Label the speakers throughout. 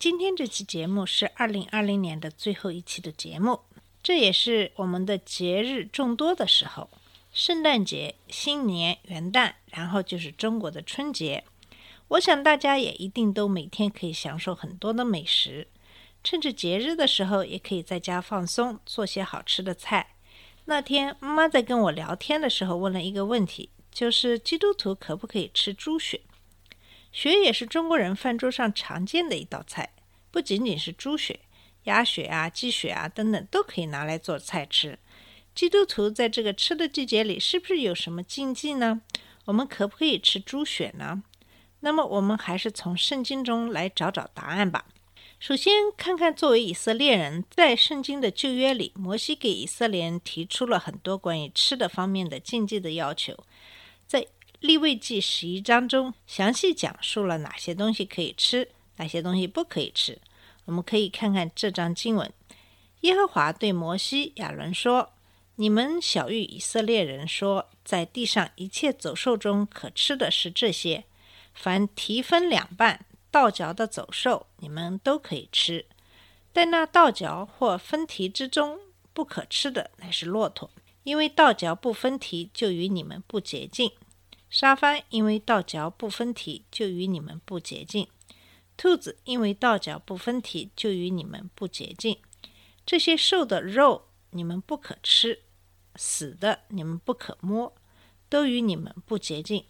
Speaker 1: 今天这期节目是二零二零年的最后一期的节目，这也是我们的节日众多的时候，圣诞节、新年、元旦，然后就是中国的春节。我想大家也一定都每天可以享受很多的美食，趁着节日的时候，也可以在家放松，做些好吃的菜。那天妈妈在跟我聊天的时候问了一个问题，就是基督徒可不可以吃猪血？血也是中国人饭桌上常见的一道菜，不仅仅是猪血，鸭血啊、鸡血啊等等都可以拿来做菜吃。基督徒在这个吃的季节里，是不是有什么禁忌呢？我们可不可以吃猪血呢？那么我们还是从圣经中来找找答案吧。首先看看作为以色列人，在圣经的旧约里，摩西给以色列人提出了很多关于吃的方面的禁忌的要求，在立位记十一章中详细讲述了哪些东西可以吃，哪些东西不可以吃。我们可以看看这章经文：耶和华对摩西、亚伦说：“你们小谕以色列人说，在地上一切走兽中可吃的是这些：凡蹄分两半、倒嚼的走兽，你们都可以吃。但那倒嚼或分蹄之中不可吃的，乃是骆驼，因为倒嚼不分蹄，就与你们不洁净。”沙帆因为倒嚼不分体，就与你们不洁净；兔子因为倒嚼不分体，就与你们不洁净。这些兽的肉你们不可吃，死的你们不可摸，都与你们不洁净。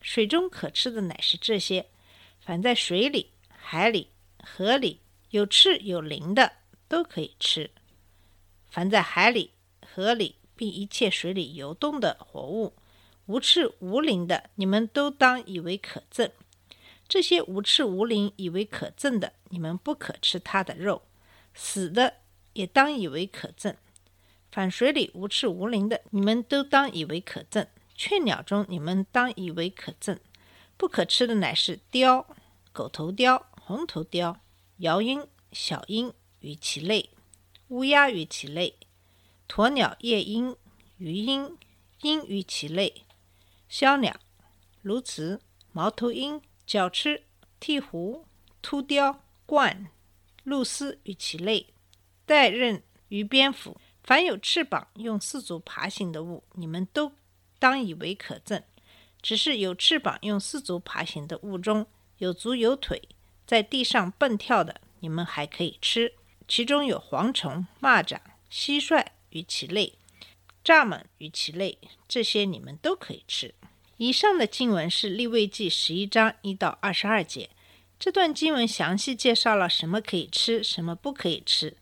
Speaker 1: 水中可吃的乃是这些：凡在水里、海里、河里有翅有鳞的，都可以吃；凡在海里、河里并一切水里游动的活物。无翅无鳞的，你们都当以为可憎；这些无翅无鳞以为可憎的，你们不可吃它的肉；死的也当以为可憎。反水里无翅无鳞的，你们都当以为可憎；雀鸟中你们当以为可憎。不可吃的乃是雕、狗头雕、红头雕、鹞鹰、小鹰与其类，乌鸦与其类，鸵鸟、夜鹰、鱼鹰、鹰与其类。枭鸟、鸬鹚、猫头鹰、角翅、鹈鹕、秃雕、鹳、鹭鸶与其类，带刃与蝙蝠，凡有翅膀用四足爬行的物，你们都当以为可憎。只是有翅膀用四足爬行的物中有足有腿，在地上蹦跳的，你们还可以吃。其中有蝗虫、蚂蚱、蟋蟀与其类。蚱蜢与其类，这些你们都可以吃。以上的经文是立位记十一章一到二十二节。这段经文详细介绍了什么可以吃，什么不可以吃。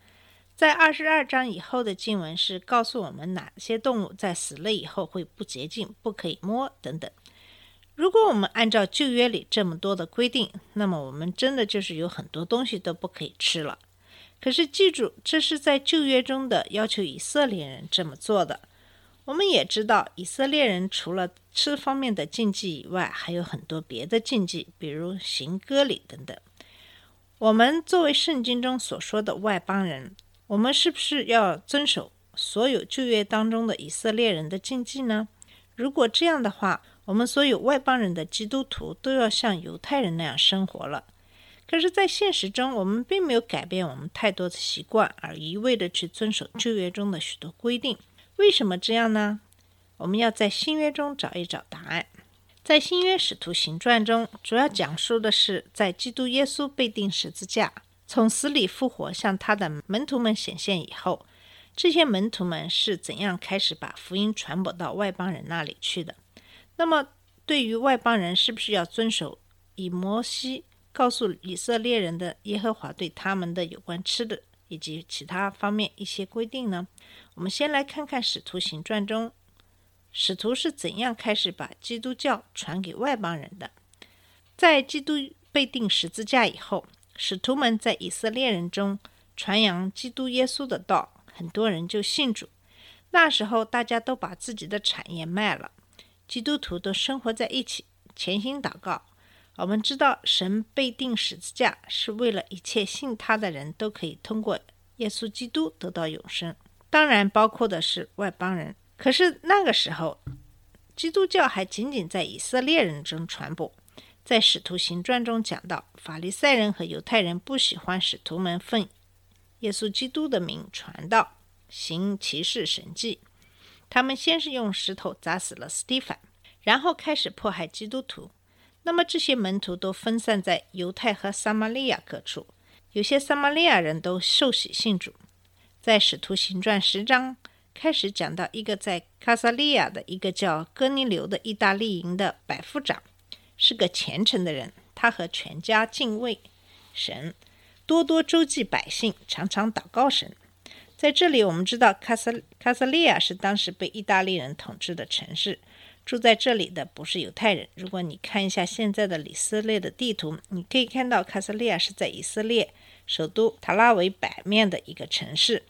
Speaker 1: 在二十二章以后的经文是告诉我们哪些动物在死了以后会不洁净，不可以摸等等。如果我们按照旧约里这么多的规定，那么我们真的就是有很多东西都不可以吃了。可是记住，这是在旧约中的要求以色列人这么做的。我们也知道，以色列人除了吃方面的禁忌以外，还有很多别的禁忌，比如行割礼等等。我们作为圣经中所说的外邦人，我们是不是要遵守所有旧约当中的以色列人的禁忌呢？如果这样的话，我们所有外邦人的基督徒都要像犹太人那样生活了。可是，在现实中，我们并没有改变我们太多的习惯，而一味的去遵守旧约中的许多规定。为什么这样呢？我们要在新约中找一找答案。在新约使徒行传中，主要讲述的是在基督耶稣被钉十字架、从死里复活，向他的门徒们显现以后，这些门徒们是怎样开始把福音传播到外邦人那里去的。那么，对于外邦人，是不是要遵守以摩西告诉以色列人的耶和华对他们的有关吃的以及其他方面一些规定呢？我们先来看看《使徒行传》中，使徒是怎样开始把基督教传给外邦人的。在基督被钉十字架以后，使徒们在以色列人中传扬基督耶稣的道，很多人就信主。那时候大家都把自己的产业卖了，基督徒都生活在一起，潜心祷告。我们知道神被定十字架是为了一切信他的人都可以通过耶稣基督得到永生，当然包括的是外邦人。可是那个时候，基督教还仅仅在以色列人中传播。在使徒行传中讲到，法利赛人和犹太人不喜欢使徒们奉耶稣基督的名传道。行奇事神迹，他们先是用石头砸死了斯蒂凡，然后开始迫害基督徒。那么这些门徒都分散在犹太和撒玛利亚各处，有些撒玛利亚人都受洗信主。在使徒行传十章开始讲到一个在卡萨利亚的一个叫哥尼流的意大利营的百夫长，是个虔诚的人，他和全家敬畏神，多多周济百姓，常常祷告神。在这里，我们知道卡萨卡萨利亚是当时被意大利人统治的城市。住在这里的不是犹太人。如果你看一下现在的以色列的地图，你可以看到卡萨利亚是在以色列首都塔拉维北面的一个城市。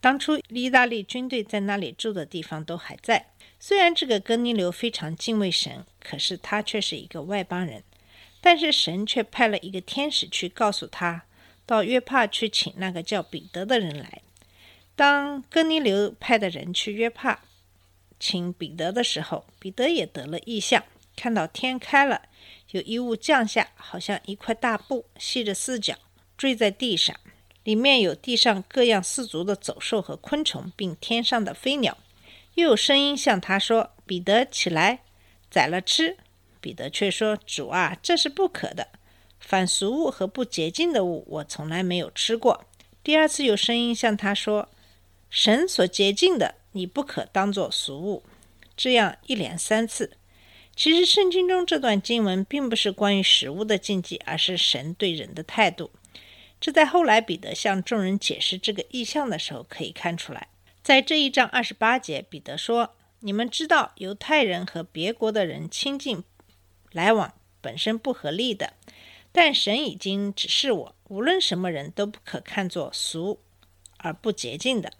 Speaker 1: 当初意大利军队在那里住的地方都还在。虽然这个哥尼流非常敬畏神，可是他却是一个外邦人。但是神却派了一个天使去告诉他，到约帕去请那个叫彼得的人来。当哥尼流派的人去约帕请彼得的时候，彼得也得了异象，看到天开了，有一物降下，好像一块大布，系着四角，坠在地上，里面有地上各样四足的走兽和昆虫，并天上的飞鸟。又有声音向他说：“彼得，起来，宰了吃。”彼得却说：“主啊，这是不可的。反俗物和不洁净的物，我从来没有吃过。”第二次有声音向他说。神所洁净的，你不可当作俗物。这样一连三次。其实圣经中这段经文并不是关于食物的禁忌，而是神对人的态度。这在后来彼得向众人解释这个意象的时候可以看出来。在这一章二十八节，彼得说：“你们知道，犹太人和别国的人亲近来往本身不合理的，但神已经指示我，无论什么人都不可看作俗而不洁净的。”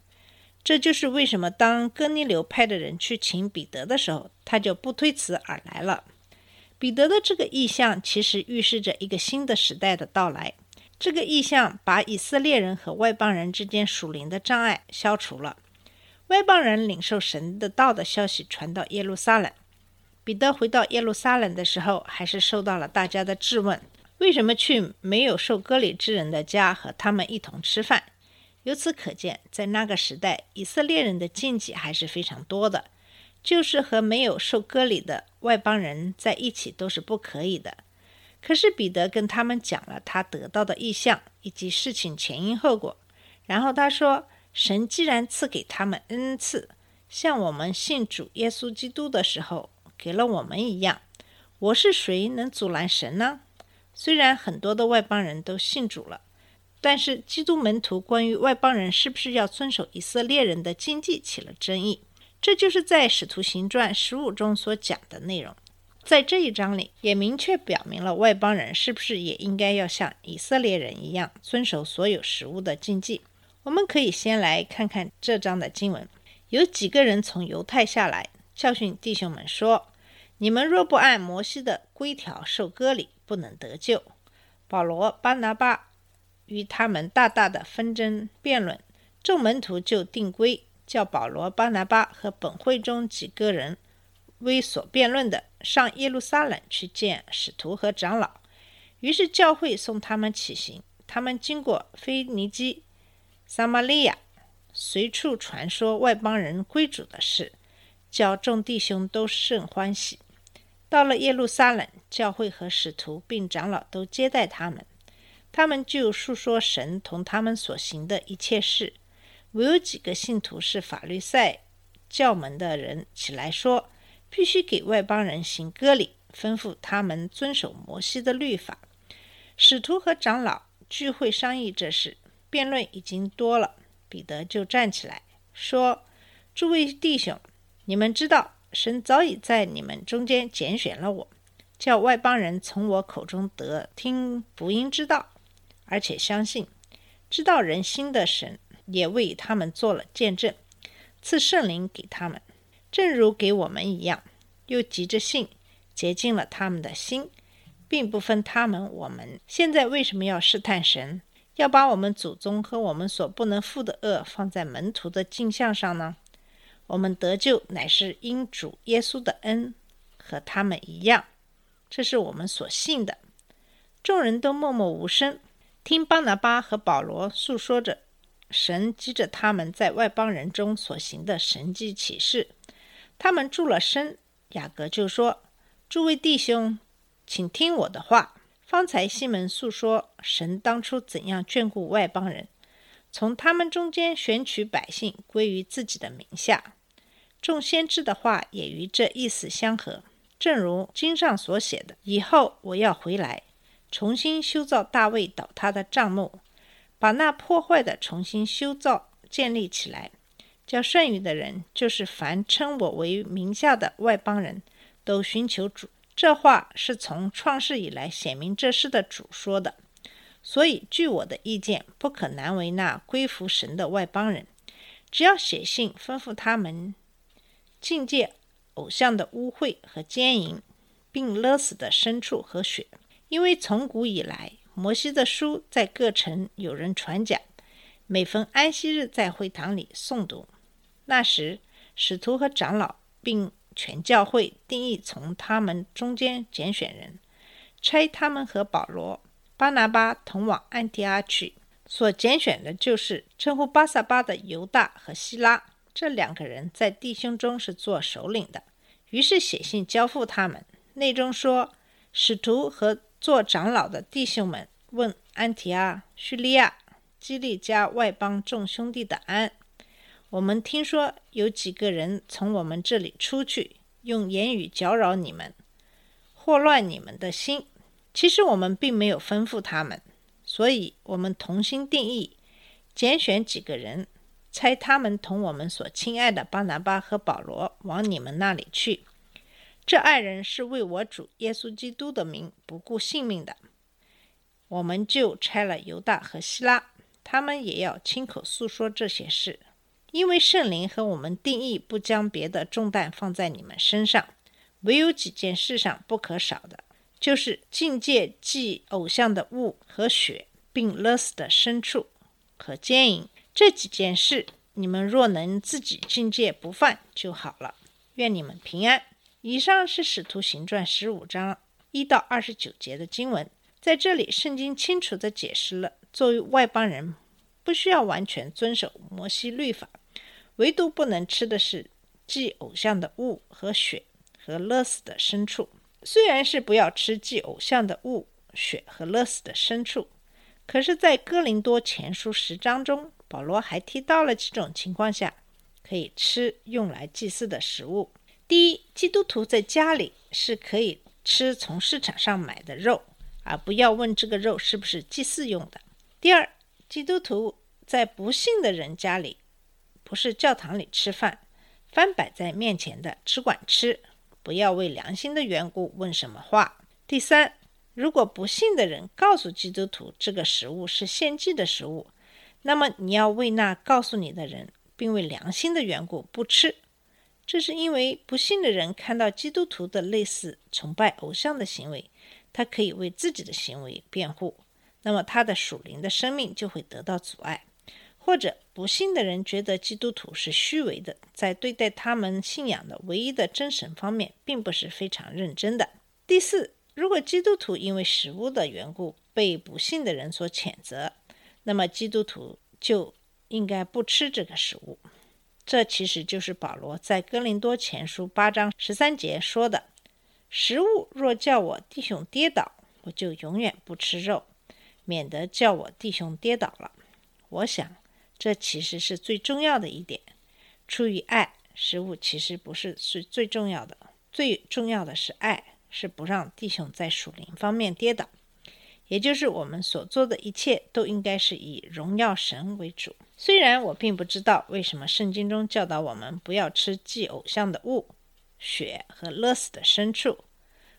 Speaker 1: 这就是为什么当哥尼流派的人去请彼得的时候，他就不推辞而来了。彼得的这个意象其实预示着一个新的时代的到来。这个意象把以色列人和外邦人之间属灵的障碍消除了。外邦人领受神的道的消息传到耶路撒冷。彼得回到耶路撒冷的时候，还是受到了大家的质问：为什么去没有受割礼之人的家和他们一同吃饭？由此可见，在那个时代，以色列人的禁忌还是非常多的，就是和没有受割礼的外邦人在一起都是不可以的。可是彼得跟他们讲了他得到的意象以及事情前因后果，然后他说：“神既然赐给他们恩赐，像我们信主耶稣基督的时候给了我们一样，我是谁能阻拦神呢？”虽然很多的外邦人都信主了。但是，基督门徒关于外邦人是不是要遵守以色列人的经济起了争议。这就是在《使徒行传》十五中所讲的内容。在这一章里，也明确表明了外邦人是不是也应该要像以色列人一样遵守所有食物的禁忌。我们可以先来看看这章的经文。有几个人从犹太下来，教训弟兄们说：“你们若不按摩西的规条受割礼，不能得救。”保罗、巴拿巴。与他们大大的纷争辩论，众门徒就定规，叫保罗、巴拿巴和本会中几个人为所辩论的上耶路撒冷去见使徒和长老。于是教会送他们起行，他们经过腓尼基、撒玛利亚，随处传说外邦人归主的事，叫众弟兄都甚欢喜。到了耶路撒冷，教会和使徒并长老都接待他们。他们就述说神同他们所行的一切事，唯有几个信徒是法律赛教门的人起来说，必须给外邦人行割礼，吩咐他们遵守摩西的律法。使徒和长老聚会商议这事，辩论已经多了。彼得就站起来说：“诸位弟兄，你们知道，神早已在你们中间拣选了我，叫外邦人从我口中得听福音之道。”而且相信，知道人心的神也为他们做了见证，赐圣灵给他们，正如给我们一样，又急着信，洁净了他们的心，并不分他们我们。现在为什么要试探神，要把我们祖宗和我们所不能负的恶放在门徒的镜像上呢？我们得救乃是因主耶稣的恩，和他们一样，这是我们所信的。众人都默默无声，听巴拿巴和保罗诉说着神记着他们在外邦人中所行的神迹启示。他们住了身，雅各就说：“诸位弟兄，请听我的话。方才西门诉说神当初怎样眷顾外邦人，从他们中间选取百姓归于自己的名下。”众先知的话也与这意思相合，正如经上所写的：“以后我要回来，重新修造大卫倒塌的帐幕，把那破坏的重新修造建立起来，叫剩余的人，就是凡称我为名下的外邦人都寻求主。”这话是从创世以来显明这事的主说的。所以，据我的意见，不可难为那归服神的外邦人，只要写信吩咐他们。境界偶像的污秽和奸淫，并勒死的牲畜和血，因为从古以来，摩西的书在各城有人传讲，每逢安息日在会堂里诵读。那时，使徒和长老并全教会定义从他们中间拣选人，差他们和保罗、巴拿巴同往安提阿去。所拣选的就是称呼巴萨巴的犹大和希拉。这两个人在弟兄中是做首领的，于是写信交付他们。内中说：“使徒和做长老的弟兄们问安提阿、叙利亚、基利加外邦众兄弟的安。我们听说有几个人从我们这里出去，用言语搅扰你们，祸乱你们的心。其实我们并没有吩咐他们，所以我们同心定义，拣选几个人。”差他们同我们所亲爱的巴拿巴和保罗往你们那里去。这二人是为我主耶稣基督的名不顾性命的。我们就拆了犹大和希拉，他们也要亲口诉说这些事，因为圣灵和我们定义不将别的重担放在你们身上，唯有几件事上不可少的，就是境界祭偶像的物和血，并勒死的牲畜和奸淫。这几件事，你们若能自己境界不犯就好了。愿你们平安。以上是《使徒行传》十五章一到二十九节的经文。在这里，圣经清楚地解释了，作为外邦人，不需要完全遵守摩西律法，唯独不能吃的是祭偶像的物和血和勒死的牲畜。虽然是不要吃祭偶像的物、血和勒死的牲畜，可是，在哥林多前书十章中。保罗还提到了几种情况下可以吃用来祭祀的食物。第一，基督徒在家里是可以吃从市场上买的肉，而不要问这个肉是不是祭祀用的。第二，基督徒在不幸的人家里，不是教堂里吃饭，饭摆在面前的只管吃，不要为良心的缘故问什么话。第三，如果不幸的人告诉基督徒这个食物是献祭的食物，那么你要为那告诉你的人，并为良心的缘故不吃，这是因为不信的人看到基督徒的类似崇拜偶像的行为，他可以为自己的行为辩护，那么他的属灵的生命就会得到阻碍；或者不信的人觉得基督徒是虚伪的，在对待他们信仰的唯一的真神方面，并不是非常认真的。第四，如果基督徒因为食物的缘故被不信的人所谴责，那么基督徒就应该不吃这个食物，这其实就是保罗在哥林多前书八章十三节说的：“食物若叫我弟兄跌倒，我就永远不吃肉，免得叫我弟兄跌倒了。”我想，这其实是最重要的一点。出于爱，食物其实不是最最重要的，最重要的是爱，是不让弟兄在属灵方面跌倒。也就是我们所做的一切都应该是以荣耀神为主。虽然我并不知道为什么圣经中教导我们不要吃祭偶像的物、血和勒死的牲畜，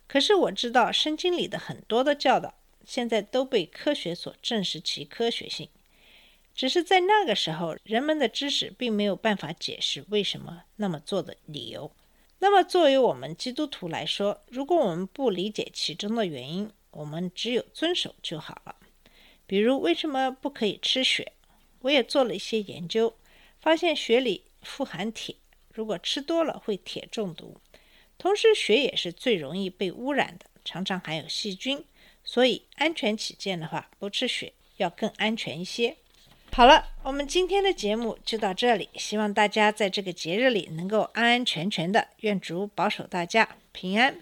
Speaker 1: 可是我知道圣经里的很多的教导现在都被科学所证实其科学性。只是在那个时候，人们的知识并没有办法解释为什么那么做的理由。那么，作为我们基督徒来说，如果我们不理解其中的原因，我们只有遵守就好了。比如，为什么不可以吃血？我也做了一些研究，发现血里富含铁，如果吃多了会铁中毒。同时，血也是最容易被污染的，常常含有细菌，所以安全起见的话，不吃血要更安全一些。好了，我们今天的节目就到这里，希望大家在这个节日里能够安安全全的，愿主保守大家平安。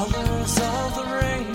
Speaker 2: colors of the rainbow.